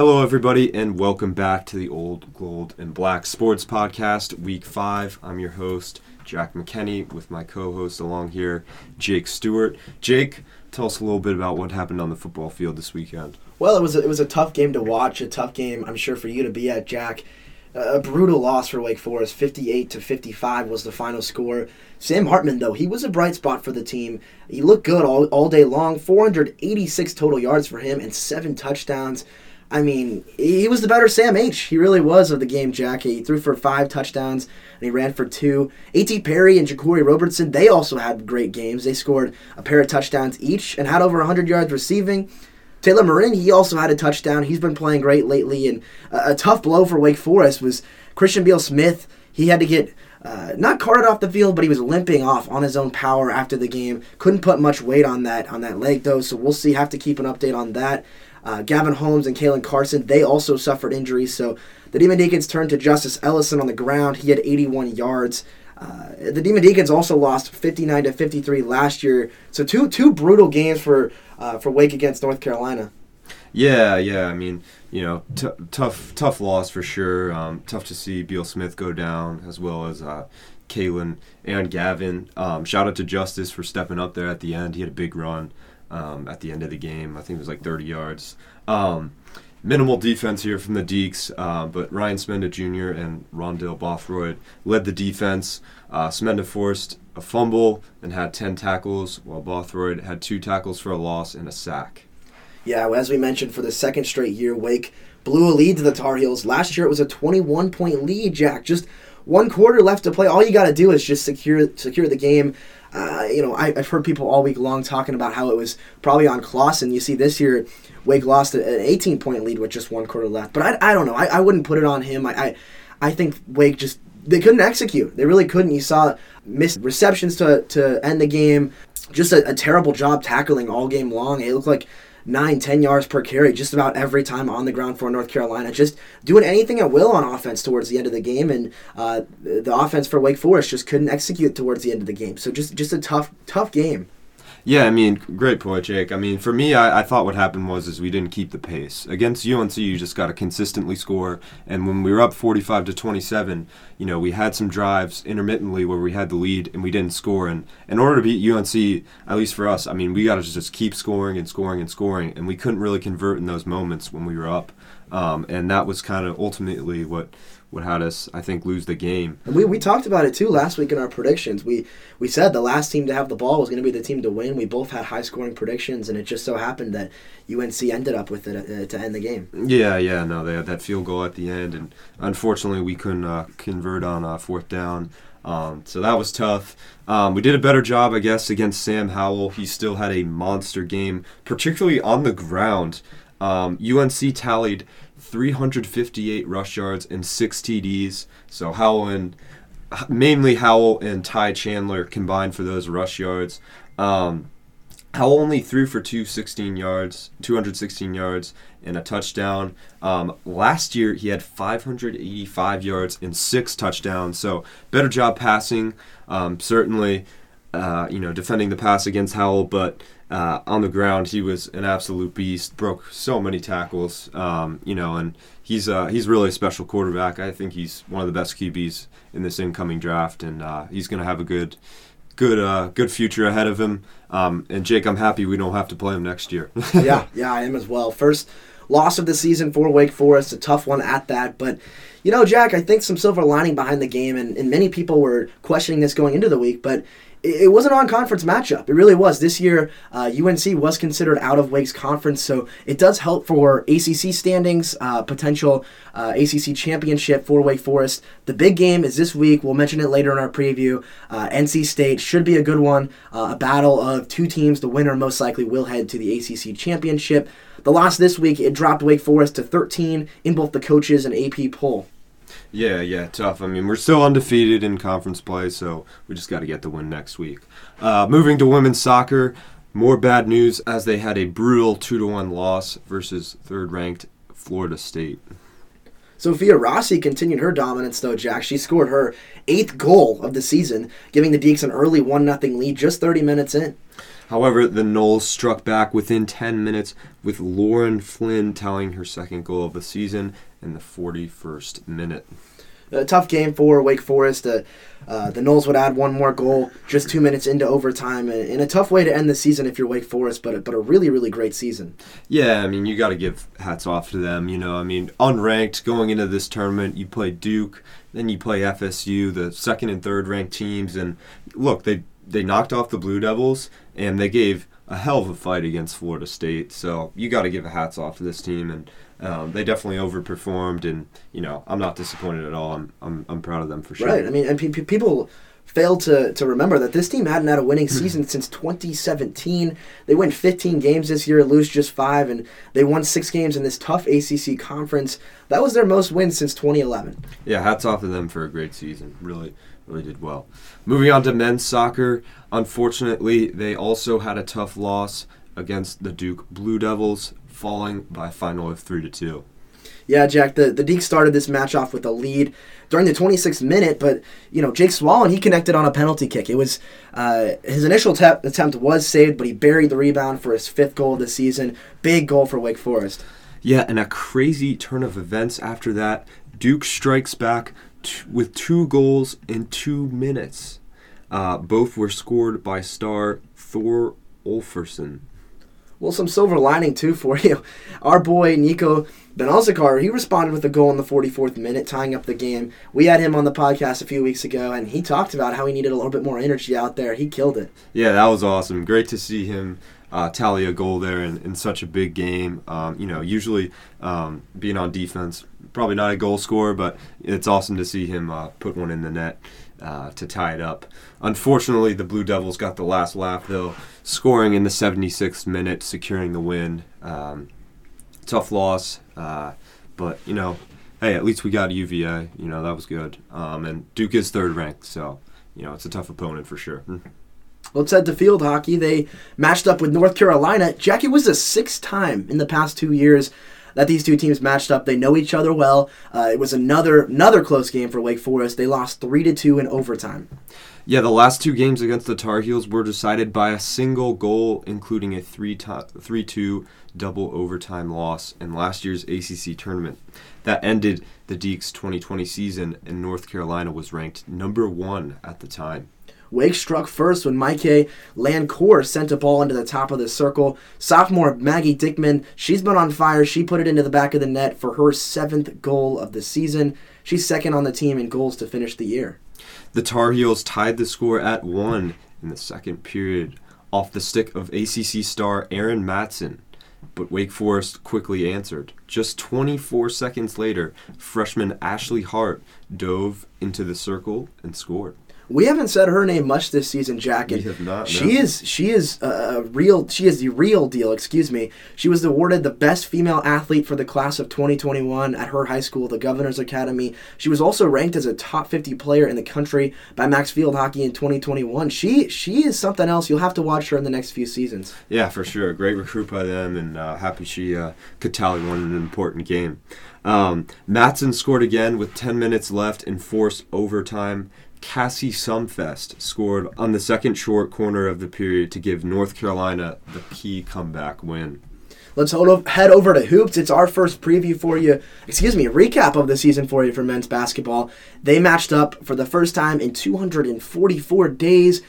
Hello, everybody, and welcome back to the Old Gold and Black Sports Podcast, Week 5. I'm your host, Jack McKenney, with my co host along here, Jake Stewart. Jake, tell us a little bit about what happened on the football field this weekend. Well, it was a, it was a tough game to watch, a tough game, I'm sure, for you to be at, Jack. A brutal loss for Wake Forest, 58 to 55 was the final score. Sam Hartman, though, he was a bright spot for the team. He looked good all, all day long, 486 total yards for him and seven touchdowns. I mean, he was the better Sam H. He really was of the game, Jack. He threw for five touchdowns and he ran for two. A.T. Perry and Jaquarii Roberson, they also had great games. They scored a pair of touchdowns each and had over 100 yards receiving. Taylor Morin, he also had a touchdown. He's been playing great lately. And a, a tough blow for Wake Forest was Christian Beal Smith. He had to get uh, not carted off the field, but he was limping off on his own power after the game. Couldn't put much weight on that on that leg though, so we'll see. Have to keep an update on that. Uh, Gavin Holmes and Kalen Carson, they also suffered injuries. So the Demon Deacons turned to Justice Ellison on the ground. He had 81 yards. Uh, the Demon Deacons also lost 59 to 53 last year. So two two brutal games for uh, for Wake against North Carolina. Yeah, yeah. I mean, you know, t- tough tough loss for sure. Um, tough to see Beal Smith go down as well as uh, Kalen and Gavin. Um, shout out to Justice for stepping up there at the end. He had a big run um, at the end of the game. I think it was like 30 yards. Um, minimal defense here from the Deeks, uh, but Ryan Smenda Jr. and Rondell Bothroyd led the defense. Uh, Smenda forced a fumble and had 10 tackles, while Bothroyd had two tackles for a loss and a sack. Yeah, well, as we mentioned, for the second straight year, Wake blew a lead to the Tar Heels. Last year it was a 21 point lead, Jack. Just one quarter left to play. All you got to do is just secure secure the game. Uh, you know, I, have heard people all week long talking about how it was probably on Clawson. You see, this year, Wake lost an 18 point lead with just one quarter left. But I, I don't know. I, I wouldn't put it on him. I, I, I think Wake just they couldn't execute. They really couldn't. You saw missed receptions to, to end the game. Just a, a terrible job tackling all game long. It looked like nine, ten yards per carry just about every time on the ground for North Carolina. Just doing anything at will on offense towards the end of the game, and uh, the offense for Wake Forest just couldn't execute towards the end of the game. So just just a tough tough game. Yeah, I mean, great point, Jake. I mean, for me, I, I thought what happened was is we didn't keep the pace against UNC. You just got to consistently score, and when we were up forty-five to twenty-seven, you know, we had some drives intermittently where we had the lead and we didn't score. And in order to beat UNC, at least for us, I mean, we got to just keep scoring and scoring and scoring, and we couldn't really convert in those moments when we were up. Um, and that was kind of ultimately what what had us, I think, lose the game. And we, we talked about it too last week in our predictions. We we said the last team to have the ball was going to be the team to win. We both had high scoring predictions, and it just so happened that UNC ended up with it uh, to end the game. Yeah, yeah, no, they had that field goal at the end, and unfortunately we couldn't uh, convert on uh, fourth down. Um, so that was tough. Um, we did a better job, I guess, against Sam Howell. He still had a monster game, particularly on the ground. Um, UNC tallied 358 rush yards and six TDs. So Howell and mainly Howell and Ty Chandler combined for those rush yards. Um, Howell only threw for 216 yards, 216 yards, and a touchdown. Um, last year he had 585 yards and six touchdowns. So better job passing. Um, certainly, uh, you know, defending the pass against Howell, but uh, on the ground, he was an absolute beast. Broke so many tackles, um, you know, and he's uh, he's really a special quarterback. I think he's one of the best QBs in this incoming draft, and uh, he's going to have a good, good, uh, good future ahead of him. Um, and Jake, I'm happy we don't have to play him next year. yeah, yeah, I am as well. First loss of the season for Wake Forest, a tough one at that, but. You know, Jack, I think some silver lining behind the game, and, and many people were questioning this going into the week, but it was an on-conference matchup. It really was. This year, uh, UNC was considered out of Wake's conference, so it does help for ACC standings, uh, potential uh, ACC championship for Wake Forest. The big game is this week. We'll mention it later in our preview. Uh, NC State should be a good one. Uh, a battle of two teams. The winner most likely will head to the ACC championship. The loss this week, it dropped Wake Forest to 13 in both the coaches and AP poll. Yeah, yeah, tough. I mean, we're still undefeated in conference play, so we just got to get the win next week. Uh, moving to women's soccer, more bad news as they had a brutal two to one loss versus third ranked Florida State. Sophia Rossi continued her dominance, though, Jack. She scored her eighth goal of the season, giving the Deeks an early 1 0 lead just 30 minutes in. However, the Noles struck back within 10 minutes with Lauren Flynn tallying her second goal of the season in the 41st minute. A tough game for Wake Forest. Uh, uh, the Noles would add one more goal just two minutes into overtime, and, and, a tough way to end the season if you're Wake Forest, but but a really really great season. Yeah, I mean you got to give hats off to them. You know, I mean unranked going into this tournament, you play Duke, then you play FSU, the second and third ranked teams, and look they they knocked off the Blue Devils and they gave a hell of a fight against Florida State. So you got to give a hats off to this team, and um, they definitely overperformed. And you know, I'm not disappointed at all. I'm I'm, I'm proud of them for sure. Right. I mean, and pe- people fail to, to remember that this team hadn't had a winning season since 2017. They win 15 games this year, lose just five, and they won six games in this tough ACC conference. That was their most wins since 2011. Yeah, hats off to them for a great season. Really, really did well. Moving on to men's soccer, unfortunately, they also had a tough loss against the Duke Blue Devils, falling by a final of three to two. Yeah, Jack. The the Deacs started this match off with a lead during the 26th minute, but you know Jake Swallen he connected on a penalty kick. It was uh, his initial te- attempt was saved, but he buried the rebound for his fifth goal of the season. Big goal for Wake Forest. Yeah, and a crazy turn of events after that. Duke strikes back t- with two goals in two minutes. Uh, both were scored by star Thor Ulfarsson. Well, some silver lining too for you. Our boy Nico Benalcazar, he responded with a goal in the 44th minute, tying up the game. We had him on the podcast a few weeks ago, and he talked about how he needed a little bit more energy out there. He killed it. Yeah, that was awesome. Great to see him uh, tally a goal there in, in such a big game. Um, you know, usually um, being on defense, probably not a goal scorer, but it's awesome to see him uh, put one in the net uh, to tie it up. Unfortunately, the Blue Devils got the last laugh, though, scoring in the 76th minute, securing the win. Um, tough loss, uh, but, you know, hey, at least we got UVA. You know, that was good. Um, and Duke is third ranked, so, you know, it's a tough opponent for sure. Let's head to field hockey. They matched up with North Carolina. Jackie was the sixth time in the past two years that these two teams matched up. They know each other well. Uh, it was another another close game for Wake Forest. They lost three to two in overtime. Yeah, the last two games against the Tar Heels were decided by a single goal, including a 3 3 2 double overtime loss in last year's ACC tournament. That ended the Deacs 2020 season, and North Carolina was ranked number one at the time. Wake struck first when Mike Lancourt sent a ball into the top of the circle. Sophomore Maggie Dickman, she's been on fire. She put it into the back of the net for her seventh goal of the season. She's second on the team in goals to finish the year. The Tar Heels tied the score at one in the second period off the stick of ACC star Erin Matson. But Wake Forest quickly answered. Just 24 seconds later, freshman Ashley Hart dove into the circle and scored. We haven't said her name much this season, Jack. And we have not. She no. is she is a real she is the real deal. Excuse me. She was awarded the best female athlete for the class of 2021 at her high school, the Governor's Academy. She was also ranked as a top 50 player in the country by Max Field Hockey in 2021. She she is something else. You'll have to watch her in the next few seasons. Yeah, for sure. Great recruit by them, and uh, happy she uh, could tally one in an important game. Um, Matson scored again with 10 minutes left in forced overtime. Cassie Sumfest scored on the second short corner of the period to give North Carolina the key comeback win. Let's head over to hoops. It's our first preview for you. Excuse me, recap of the season for you for men's basketball. They matched up for the first time in 244 days.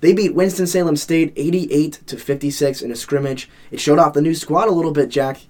They beat Winston-Salem State 88 to 56 in a scrimmage. It showed off the new squad a little bit, Jack.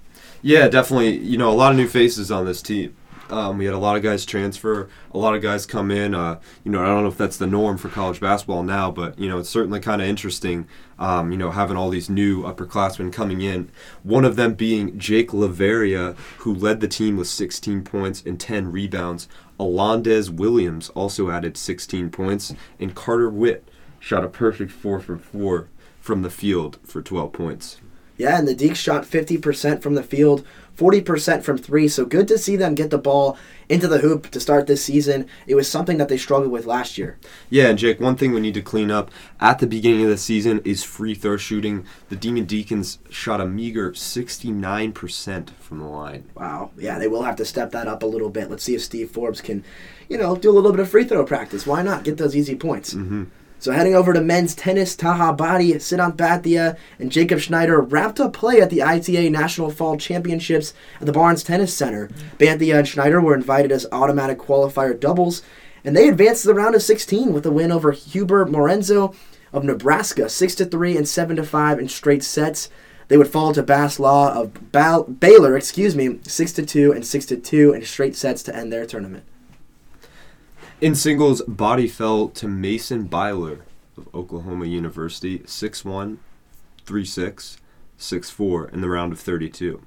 Yeah, definitely. You know, a lot of new faces on this team. Um, we had a lot of guys transfer, a lot of guys come in. Uh, you know, I don't know if that's the norm for college basketball now, but you know, it's certainly kind of interesting. Um, you know, having all these new upperclassmen coming in. One of them being Jake LaRavia, who led the team with 16 points and 10 rebounds. Alondes Williams also added 16 points, and Carter Whitt shot a perfect four for four from the field for 12 points. Yeah, and the Deacs shot 50% from the field 40% from three. So good to see them get the ball into the hoop to start this season. It was something that they struggled with last year. Yeah, and Jake, one thing we need to clean up at the beginning of the season is free throw shooting. The Demon Deacons shot a meager 69% from the line. Wow. Yeah, they will have to step that up a little bit. Let's see if Steve Forbes can, you know, do a little bit of free throw practice. Why not? Get those easy points. Mm-hmm. So heading over to men's tennis, Taha Baadi, Siddhant Bhatia, and Jacob Schneider wrapped up play at the ITA National Fall Championships at the Barnes Tennis Center. Bhatia and Schneider were invited as automatic qualifier doubles, and they advanced to the round of 16 with a win over Huber Morenzo of Nebraska, 6 to 3 and 7 to 5 in straight sets. They would fall to Bass Law of ba- Baylor, excuse me, 6 to 2 and 6 to 2 in straight sets to end their tournament. In singles, Baadi fell to Mason Byler of Oklahoma University 6 1, 3 6, 6 4 in the round of 32.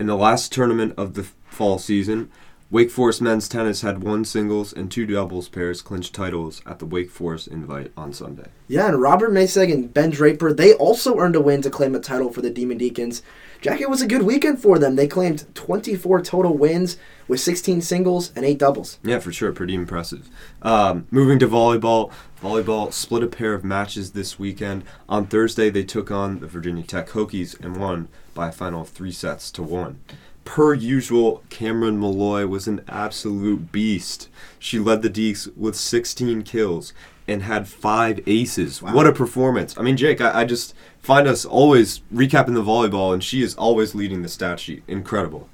In the last tournament of the fall season, Wake Forest men's tennis had one singles and two doubles pairs clinch titles at the Wake Forest Invite on Sunday. Yeah, and Robert Maseg and Ben Draper, they also earned a win to claim a title for the Demon Deacons. Jack, it was a good weekend for them. They claimed 24 total wins with 16 singles and 8 doubles. Yeah, for sure. Pretty impressive. Um, moving to volleyball, volleyball split a pair of matches this weekend. On Thursday, they took on the Virginia Tech Hokies and won by a final of three sets to one. Per usual, Cameron Malloy was an absolute beast. She led the Deeks with 16 kills and had five aces. Wow. What a performance. I mean, Jake, I, I just find us always recapping the volleyball, and she is always leading the stat sheet. Incredible.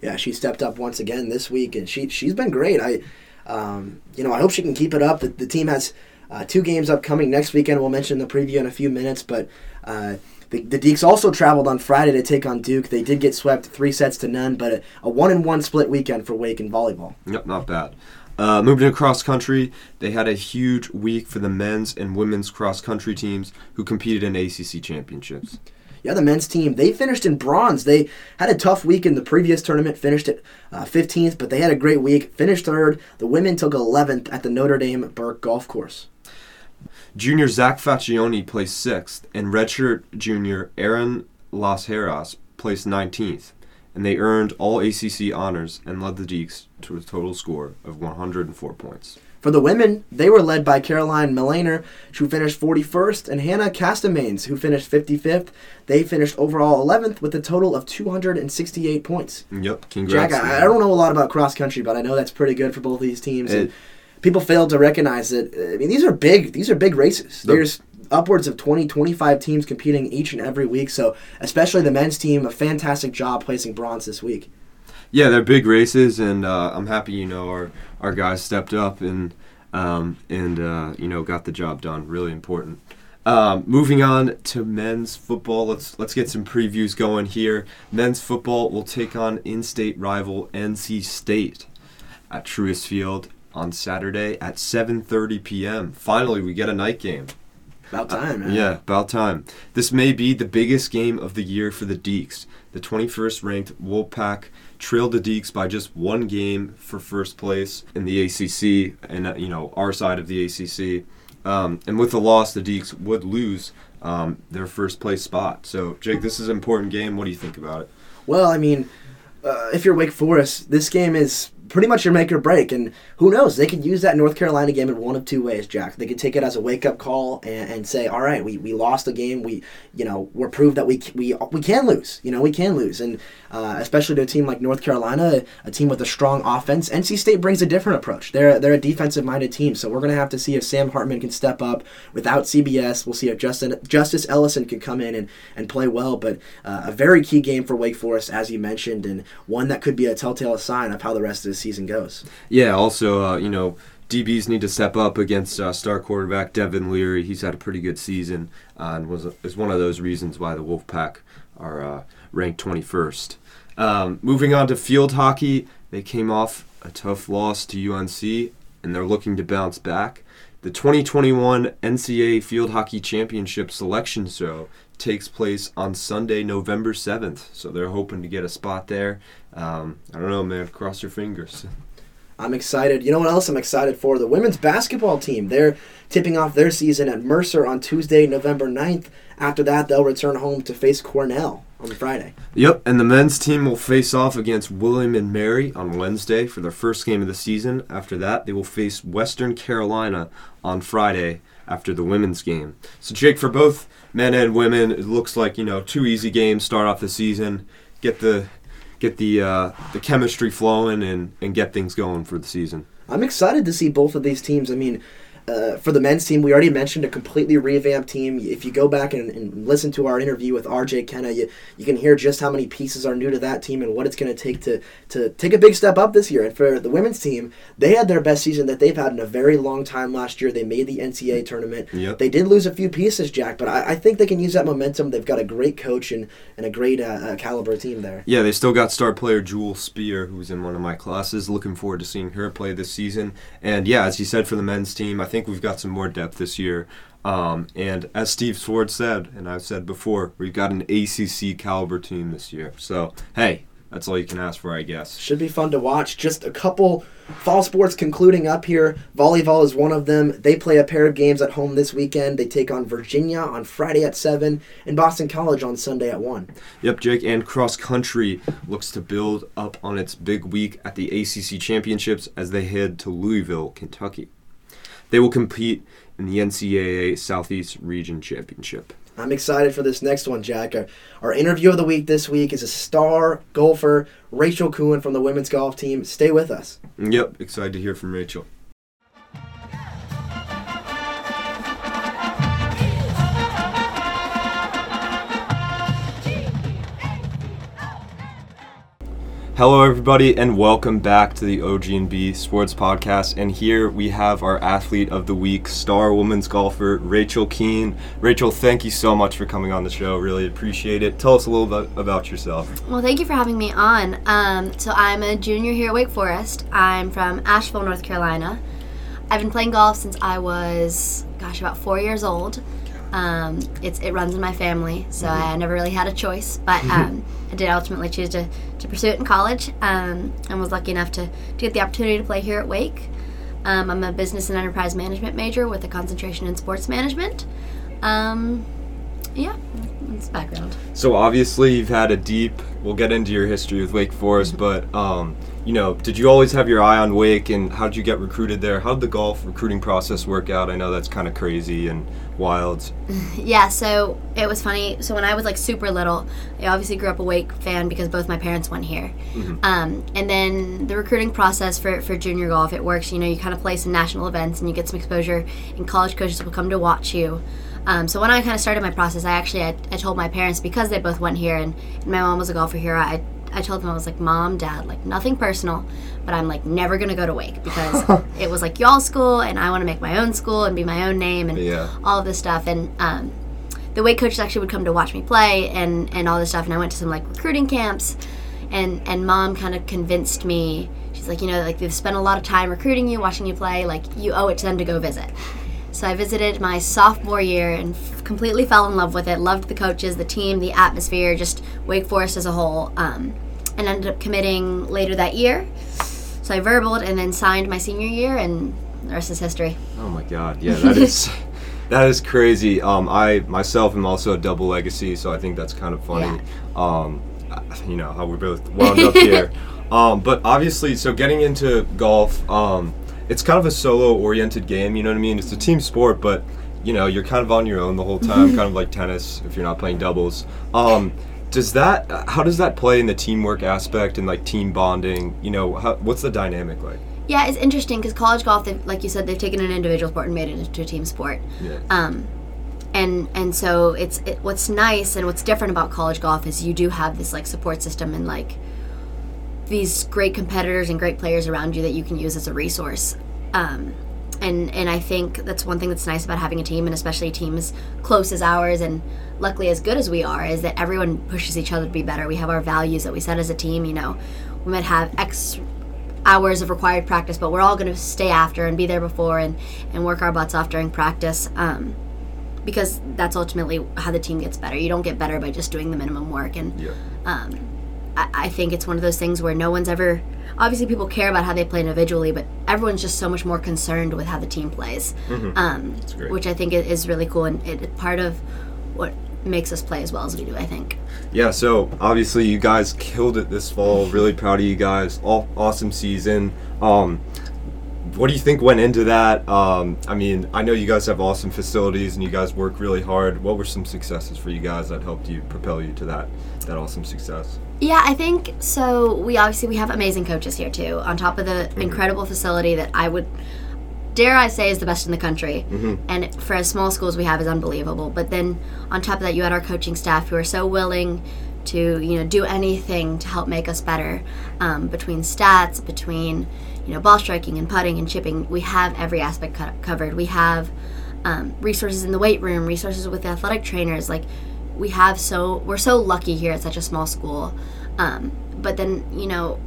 Yeah, she stepped up once again this week, and she she's been great. I, um, you know, I hope she can keep it up. The, the team has uh, two games upcoming next weekend. We'll mention the preview in a few minutes, but. Uh, the, the Deeks also traveled on Friday to take on Duke. They did get swept three sets to none, but a, a one and one split weekend for Wake in volleyball. Yep, not bad. Uh, moving to cross country, they had a huge week for the men's and women's cross country teams who competed in ACC championships. Yeah, the men's team, they finished in bronze. They had a tough week in the previous tournament, finished at uh, 15th, but they had a great week, finished third. The women took 11th at the Notre Dame Burke Golf Course. Junior Zach Faccioni placed sixth, and redshirt junior Aaron Las Heras placed 19th, and they earned all ACC honors and led the Deeks to a total score of 104 points. For the women, they were led by Caroline Milliner, who finished 41st, and Hannah Castamanes, who finished 55th. They finished overall 11th with a total of 268 points. Yep, congrats. Jack, I, I don't know a lot about cross country, but I know that's pretty good for both these teams. and It- people fail to recognize that. I mean, these are big. These are big races. The- There's upwards of 20, 25 teams competing each and every week. So, especially the men's team, a fantastic job placing bronze this week. Yeah, they're big races, and uh, I'm happy you know our our guys stepped up and um, and uh, you know got the job done. Really important. Um, moving on to men's football, let's let's get some previews going here. Men's football will take on in-state rival NC State at Truist Field on Saturday at 7:30 p.m. Finally, we get a night game. About time, man. Yeah, about time. This may be the biggest game of the year for the Deeks. The 21st ranked Wolfpack trailed the Deeks by just one game for first place in the ACC, and uh, you know our side of the ACC. Um, and with the loss, the Deeks would lose um, their first place spot. So, Jake, this is an important game. What do you think about it? Well, I mean, uh, if you're Wake Forest, this game is pretty much your make or break. And who knows? They could use that North Carolina game in one of two ways, Jack. They could take it as a wake up call and, and say, "All right, we, we lost the game. We you know we're proved that we we we can lose. You know we can lose." And uh, especially to a team like North Carolina, a team with a strong offense, NC State brings a different approach. They're they're a defensive minded team, so we're gonna have to see if Sam Hartman can step up. Without CBS, we'll see if Justin Justice Ellison can come in and, and play well. But uh, a very key game for Wake Forest, as you mentioned, and one that could be a telltale sign of how the rest of the season goes. Yeah. Also, uh, you know, DBs need to step up against uh, star quarterback Devin Leary. He's had a pretty good season uh, and was is one of those reasons why the Wolfpack are uh, ranked 21st. Um, moving on to field hockey, they came off a tough loss to UNC and they're looking to bounce back. The 2021 NCAA Field Hockey Championship selection show takes place on Sunday, November 7th. So they're hoping to get a spot there. Um, I don't know, man. Cross your fingers. I'm excited. You know what else I'm excited for? The women's basketball team. They're tipping off their season at Mercer on Tuesday, November 9th. After that, they'll return home to face Cornell on Friday. Yep, and the men's team will face off against William and Mary on Wednesday for their first game of the season. After that, they will face Western Carolina on Friday after the women's game. So, Jake, for both men and women, it looks like you know two easy games start off the season, get the get the uh, the chemistry flowing, and and get things going for the season. I'm excited to see both of these teams. I mean, uh, for the men's team, we already mentioned a completely revamped team. If you go back and, and listen to our interview with RJ Kenna, you, you can hear just how many pieces are new to that team and what it's going to take to to take a big step up this year. And for the women's team, they had their best season that they've had in a very long time last year. They made the NCAA tournament. Yep. They did lose a few pieces, Jack, but I, I think they can use that momentum. They've got a great coach and, and a great uh, uh, caliber team there. Yeah, they still got star player Jewel Spear, who's in one of my classes. Looking forward to seeing her play this season. And yeah, as you said for the men's team, I think we've got some more depth this year. Um, and as Steve Forbes said, and I've said before, we've got an ACC caliber team this year. So hey, that's all you can ask for, I guess. Should be fun to watch. Just a couple fall sports concluding up here. Volleyball is one of them. They play a pair of games at home this weekend. They take on Virginia on Friday at 7 and Boston College on Sunday at 1. Yep, Jake. And cross country looks to build up on its big week at the ACC Championships as they head to Louisville, Kentucky. They will compete in the NCAA Southeast Region Championship. I'm excited for this next one, Jack. Our, our interview of the week this week is a star golfer, Rachel Kuhn from the women's golf team. Stay with us. Yep, excited to hear from Rachel. Hello, everybody, and welcome back to the OG&B Sports Podcast. And here we have our athlete of the week, star women's golfer Rachel Keene. Rachel, thank you so much for coming on the show. Really appreciate it. Tell us a little bit about yourself. Well, thank you for having me on. Um, so, I'm a junior here at Wake Forest. I'm from Asheville, North Carolina. I've been playing golf since I was, gosh, about four years old. Um, it's it runs in my family, so I never really had a choice. But um, I did ultimately choose to, to pursue it in college, um, and was lucky enough to, to get the opportunity to play here at Wake. Um, I'm a business and enterprise management major with a concentration in sports management. Um, yeah, that's background. So obviously you've had a deep. We'll get into your history with Wake Forest, but um, you know, did you always have your eye on Wake, and how did you get recruited there? How did the golf recruiting process work out? I know that's kind of crazy and wild. Yeah, so it was funny. So when I was like super little, I obviously grew up a Wake fan because both my parents went here. Um, and then the recruiting process for, for junior golf, it works. You know, you kind of play some national events and you get some exposure, and college coaches will come to watch you. Um, so when I kind of started my process, I actually I, I told my parents because they both went here and, and my mom was a golfer here. I I told them I was like, Mom, Dad, like nothing personal, but I'm like never gonna go to Wake because it was like y'all school and I want to make my own school and be my own name and Yeah. all of this stuff. And um, the Wake coaches actually would come to watch me play and and all this stuff. And I went to some like recruiting camps, and and Mom kind of convinced me. She's like, you know, like they've spent a lot of time recruiting you, watching you play. Like you owe it to them to go visit. So I visited my sophomore year and f- completely fell in love with it. Loved the coaches, the team, the atmosphere, just Wake Forest as a whole. Um, and ended up committing later that year. So I verbaled and then signed my senior year, and the rest is history. Oh my God, yeah, that is that is crazy. Um, I myself am also a double legacy, so I think that's kind of funny. Um, you know how we're both wound up here. Um, but obviously, so getting into golf, um, it's kind of a solo-oriented game. You know what I mean? It's a team sport, but you know you're kind of on your own the whole time, kind of like tennis if you're not playing doubles. Um, does that? How does that play in the teamwork aspect and like team bonding? You know, how, what's the dynamic like? Yeah, it's interesting because college golf, like you said, they've taken an individual sport and made it into a team sport. Yeah. Um, and and so it's it, what's nice and what's different about college golf is you do have this like support system and like these great competitors and great players around you that you can use as a resource. Um, and and I think that's one thing that's nice about having a team and especially a team as close as ours and luckily as good as we are is that everyone pushes each other to be better. We have our values that we set as a team. You know, we might have X hours of required practice, but we're all going to stay after and be there before and and work our butts off during practice. Um, because that's ultimately how the team gets better. You don't get better by just doing the minimum work and Yeah. um, I, I think it's one of those things where no one's ever. Obviously, people care about how they play individually, but everyone's just so much more concerned with how the team plays, um, which I think is really cool and it, part of what makes us play as well as we do. I think. Yeah, so obviously you guys killed it this fall. Really proud of you guys. All awesome season. Um, what do you think went into that? Um, I mean, I know you guys have awesome facilities and you guys work really hard. What were some successes for you guys that helped you propel you to that that awesome success? Yeah, I think so. We obviously we have amazing coaches here too. On top of the incredible facility that I would dare I say is the best in the country, and for as small schools we have is unbelievable. But then on top of that, you had our coaching staff who are so willing to you know do anything to help make us better. Um, between stats, between you know ball striking and putting and chipping, we have every aspect co- covered. We have um, resources in the weight room, resources with the athletic trainers. Like we have so we're so lucky here at such a small school. Um, but then you know,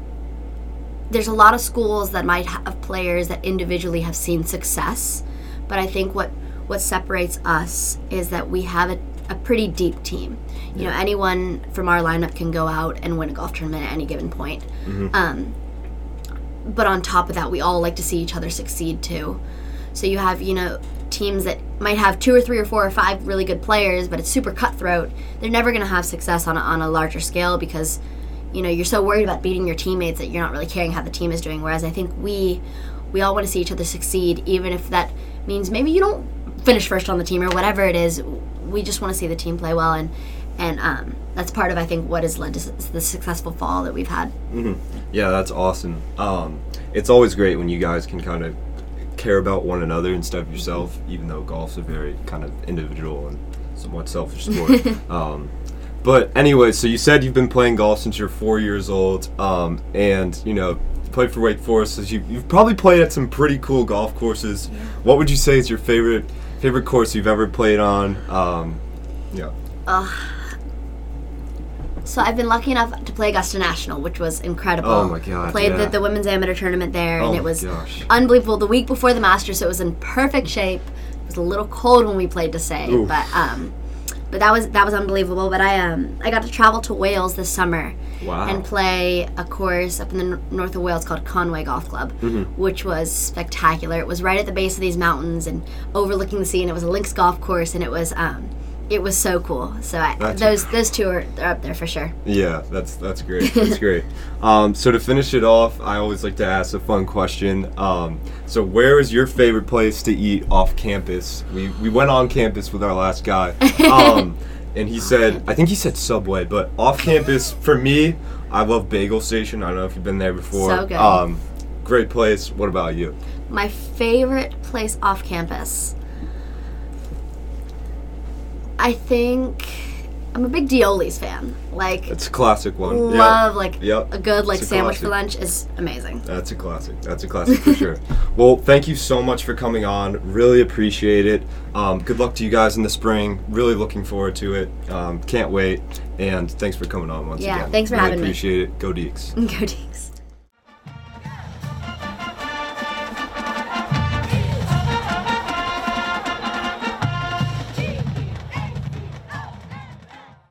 there's a lot of schools that might have players that individually have seen success, but I think what what separates us is that we have a, a pretty deep team. You know, anyone from our lineup can go out and win a golf tournament at any given point. Um, but on top of that, we all like to see each other succeed too. So you have, you know, teams that might have two or three or four or five really good players, but it's super cutthroat. They're never going to have success on a, on a larger scale because, you know, you're so worried about beating your teammates that you're not really caring how the team is doing. Whereas I think we, we all want to see each other succeed, even if that means maybe you don't finish first on the team or whatever it is. We just want to see the team play well, and and um, that's part of I think what has led to the successful fall that we've had. Yeah, that's awesome. Um, it's always great when you guys can kind of care about one another instead of yourself, even though golf's a very kind of individual and somewhat selfish sport. um, but anyway, so you said you've been playing golf since you're four years old, um, and you know played for Wake Forest. So you, you've probably played at some pretty cool golf courses. What would you say is your favorite favorite course you've ever played on? Um, yeah. So I've been lucky enough to play Augusta National, which was incredible. Oh my God, Played yeah. the, the women's amateur tournament there, Oh and it was gosh. unbelievable. The week before the Masters, so it was in perfect shape. It was a little cold when we played to say, Oof. but um, but that was that was unbelievable. But I um I got to travel to Wales this summer Wow. and play a course up in the n- north of Wales called Conwy Golf Club, Mm-hmm. which was spectacular. It was right at the base of these mountains and overlooking the sea, and it was a links golf course, and it was um it was so cool. So I, those those two are they're up there for sure. Yeah, that's that's great. That's great. Um, so to finish it off, I always like to ask a fun question. Um, so where is your favorite place to eat off campus? We we went on campus with our last guy, um, and he said I think he said Subway, but off campus for me, I love Bagel Station. I don't know if you've been there before. So good. Um, great place. What about you? My favorite place off campus. I think I'm a big Dioli's fan. Like It's a classic one. Yeah. love like Yep. a good like a sandwich for lunch is amazing. That's a classic. That's a classic for sure. Well, thank you so much for coming on. Really appreciate it. Um, good luck to you guys in the spring. Really looking forward to it. Um, can't wait. And thanks for coming on once Yeah, again. Yeah, thanks for really having me. I appreciate it. Go Deeks. Go Deeks.